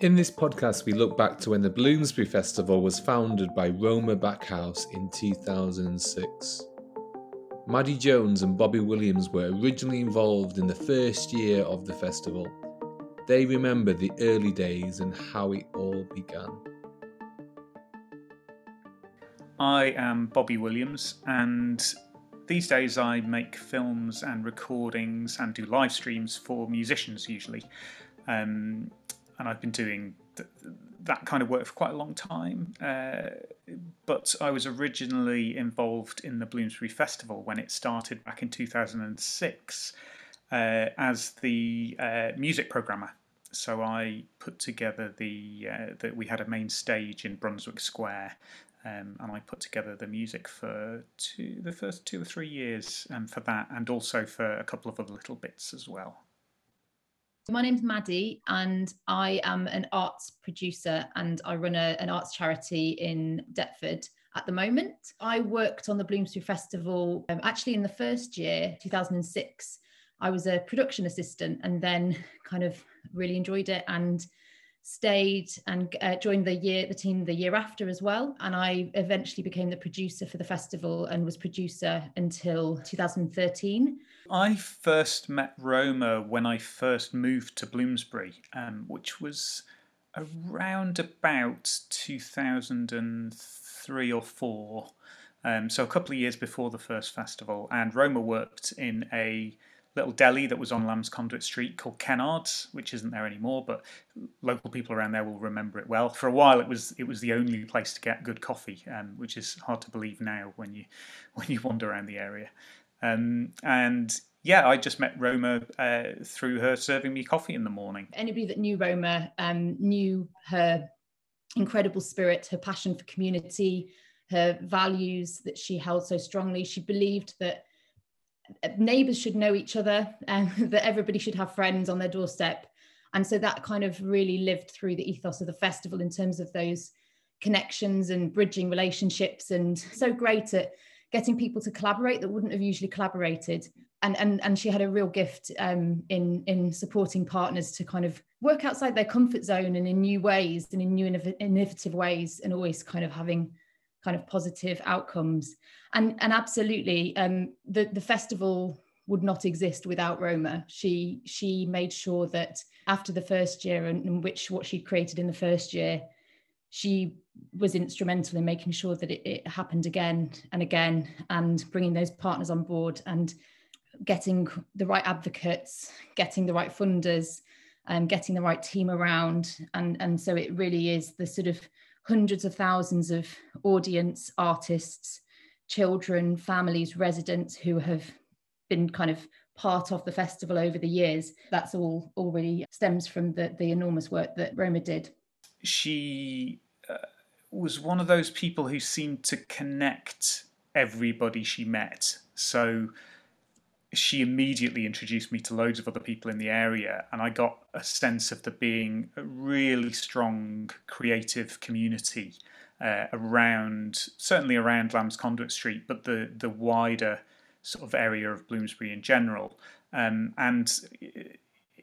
In this podcast, we look back to when the Bloomsbury Festival was founded by Roma Backhouse in 2006. Maddy Jones and Bobby Williams were originally involved in the first year of the festival. They remember the early days and how it all began. I am Bobby Williams, and these days I make films and recordings and do live streams for musicians usually. Um, and I've been doing th- that kind of work for quite a long time. Uh, but I was originally involved in the Bloomsbury Festival when it started back in 2006 uh, as the uh, music programmer. So I put together the uh, that we had a main stage in Brunswick Square, um, and I put together the music for two, the first two or three years um, for that, and also for a couple of other little bits as well. My name's Maddy, and I am an arts producer and I run a, an arts charity in Deptford at the moment. I worked on the Bloomsbury Festival um, actually in the first year, 2006. I was a production assistant and then kind of really enjoyed it and stayed and uh, joined the year the team the year after as well. And i eventually became the producer for the festival and was producer until 2013 i first met roma when i first moved to bloomsbury um, which was around about 2003 or 4 um, so a couple of years before the first festival. And roma worked in a little deli that was on Lamb's Conduit Street called Kennard's, which isn't there anymore, but local people around there will remember it well. For a while, it was it was the only place to get good coffee, um, which is hard to believe now when you when you wander around the area. Um, and yeah, I just met Roma uh, through her serving me coffee in the morning. Anybody that knew Roma um, knew her incredible spirit, her passion for community, her values that she held so strongly. She believed that neighbors should know each other and that everybody should have friends on their doorstep. And so that kind of really lived through the ethos of the festival in terms of those connections and bridging relationships and so great at getting people to collaborate that wouldn't have usually collaborated. And and and she had a real gift um, in in supporting partners to kind of work outside their comfort zone and in new ways and in new innovative ways and always kind of having kind of positive outcomes. And, and absolutely, um, the, the festival would not exist without Roma. She she made sure that after the first year and which what she created in the first year, she was instrumental in making sure that it, it, happened again and again and bringing those partners on board and getting the right advocates, getting the right funders, and um, getting the right team around. And, and so it really is the sort of hundreds of thousands of audience, artists, children, families, residents who have been kind of part of the festival over the years. That's all already stems from the, the enormous work that Roma did. She uh, was one of those people who seemed to connect everybody she met. So she immediately introduced me to loads of other people in the area, and I got a sense of there being a really strong creative community uh, around, certainly around Lamb's Conduit Street, but the the wider sort of area of Bloomsbury in general. Um, and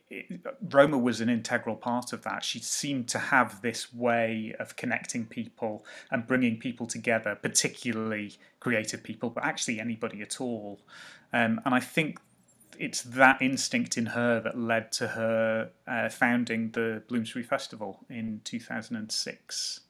it, Roma was an integral part of that. She seemed to have this way of connecting people and bringing people together, particularly creative people, but actually anybody at all. Um, and I think it's that instinct in her that led to her uh, founding the Bloomsbury Festival in 2006.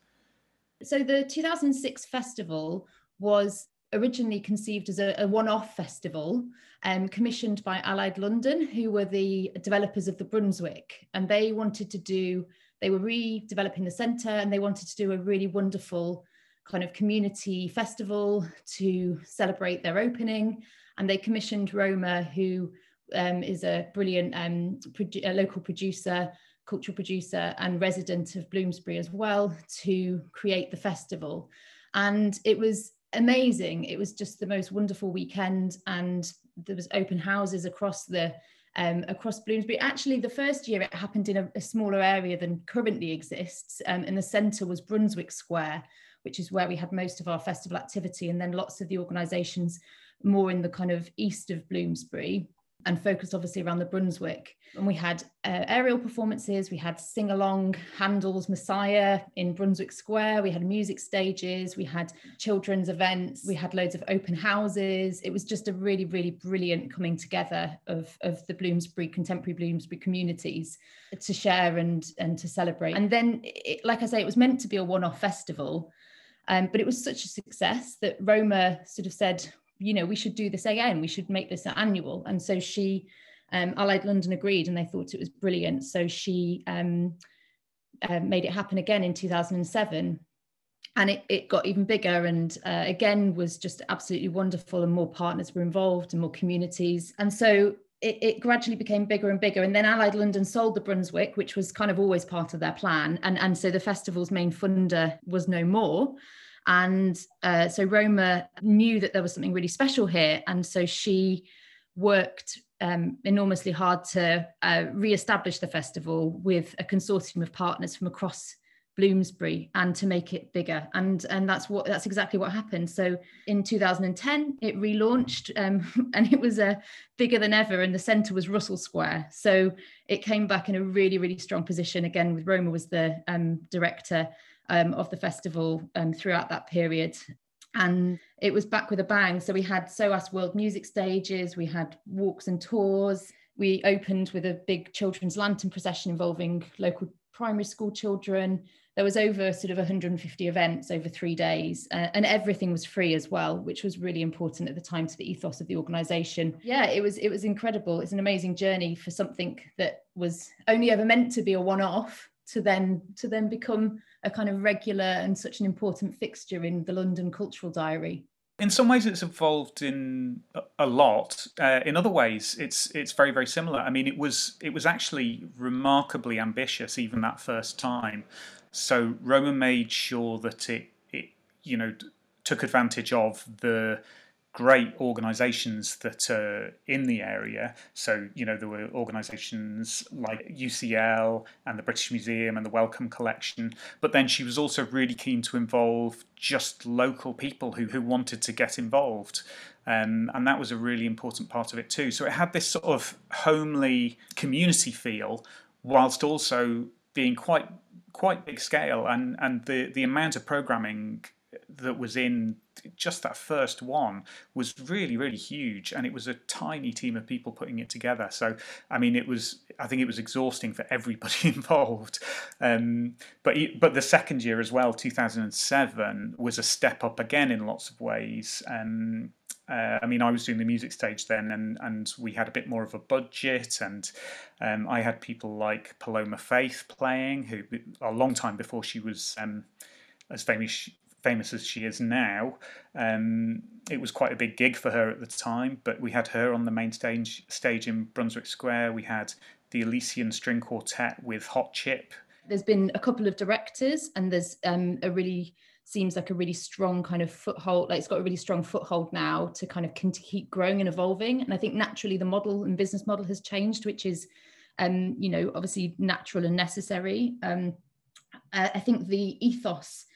So the 2006 festival was originally conceived as a, a one-off festival um, commissioned by Allied London, who were the developers of the Brunswick, and they wanted to do. They were redeveloping the centre, and they wanted to do a really wonderful kind of community festival to celebrate their opening and they commissioned Roma, who um, is a brilliant um, a local producer, cultural producer, and resident of Bloomsbury as well, to create the festival. And it was amazing. It was just the most wonderful weekend, and there was open houses across the um, across Bloomsbury. Actually, the first year it happened in a, a smaller area than currently exists, um, and the centre was Brunswick Square, which is where we had most of our festival activity, and then lots of the organisations more in the kind of east of Bloomsbury. And focused obviously around the Brunswick. And we had uh, aerial performances, we had sing along Handel's Messiah in Brunswick Square, we had music stages, we had children's events, we had loads of open houses. It was just a really, really brilliant coming together of, of the Bloomsbury, contemporary Bloomsbury communities to share and, and to celebrate. And then, it, like I say, it was meant to be a one off festival. Um, but it was such a success that Roma sort of said, you know, we should do this again. We should make this an annual. And so she, um, Allied London agreed, and they thought it was brilliant. So she um, uh, made it happen again in 2007. And it, it got even bigger and uh, again was just absolutely wonderful, and more partners were involved and more communities. And so it, it, gradually became bigger and bigger. And then Allied London sold the Brunswick, which was kind of always part of their plan. And, and so the festival's main funder was no more. And uh, so Roma knew that there was something really special here. And so she worked um, enormously hard to uh, re-establish the festival with a consortium of partners from across Bloomsbury and to make it bigger. And, and that's what that's exactly what happened. So in 2010, it relaunched um, and it was uh, bigger than ever. And the centre was Russell Square. So it came back in a really, really strong position. Again, with Roma was the um, director um, of the festival um, throughout that period. And it was back with a bang. So we had SOAS World Music Stages, we had walks and tours. We opened with a big children's lantern procession involving local primary school children. There was over sort of 150 events over three days, uh, and everything was free as well, which was really important at the time to the ethos of the organisation. Yeah, it was it was incredible. It's an amazing journey for something that was only ever meant to be a one-off to then to then become a kind of regular and such an important fixture in the London Cultural Diary. In some ways, it's evolved in a lot. Uh, in other ways, it's it's very very similar. I mean, it was it was actually remarkably ambitious even that first time. So Roma made sure that it it you know took advantage of the great organizations that are in the area. So, you know, there were organizations like UCL and the British Museum and the Wellcome Collection. But then she was also really keen to involve just local people who, who wanted to get involved. Um, and that was a really important part of it too. So it had this sort of homely community feel, whilst also being quite quite big scale. And and the the amount of programming that was in just that first one was really really huge. And it was a tiny team of people putting it together. So i mean it was i think it was exhausting for everybody involved. Um, but but the second year as well 2007 was a step up again in lots of ways. Um, uh, I mean, I was doing the music stage then, and, and we had a bit more of a budget, and um, I had people like Paloma Faith playing, who a long time before she was um, as famous famous as she is now. Um, it was quite a big gig for her at the time, but we had her on the main stage stage in Brunswick Square. We had the Elysian String Quartet with Hot Chip. There's been a couple of directors, and there's um, a really seems like a really strong kind of foothold like it's got a really strong foothold now to kind of keep growing and evolving and i think naturally the model and business model has changed which is um you know obviously natural and necessary um i think the ethos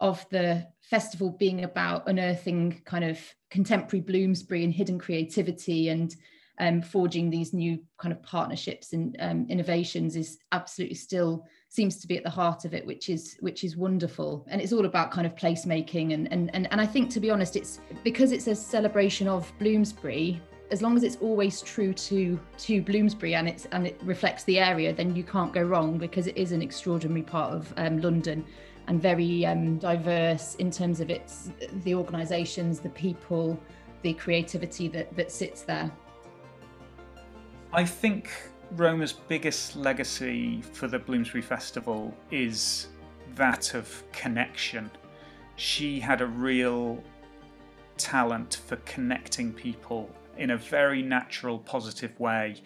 of the festival being about unearthing kind of contemporary Bloomsbury and hidden creativity and um, forging these new kind of partnerships and um, innovations is absolutely still seems to be at the heart of it, which is which is wonderful. And it's all about kind of placemaking and and and, and I think to be honest, it's because it's a celebration of Bloomsbury. As long as it's always true to to Bloomsbury and it's and it reflects the area, then you can't go wrong because it is an extraordinary part of um, London and very um, diverse in terms of its the organisations, the people, the creativity that that sits there. I think Roma's biggest legacy for the Bloomsbury Festival is that of connection. She had a real talent for connecting people in a very natural, positive way.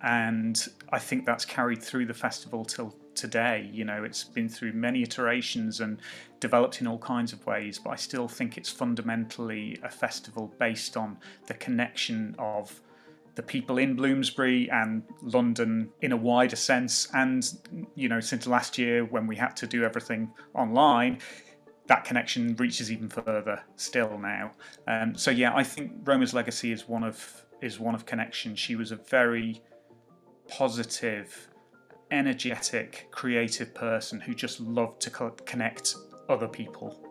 And I think that's carried through the festival till today. You know, it's been through many iterations and developed in all kinds of ways, but I still think it's fundamentally a festival based on the connection of the people in Bloomsbury and London in a wider sense. And, you know, since last year when we had to do everything online, that connection reaches even further still now. Um, so, yeah, I think Roma's legacy is one of is one of connection. She was a very positive, energetic, creative person who just loved to connect other people.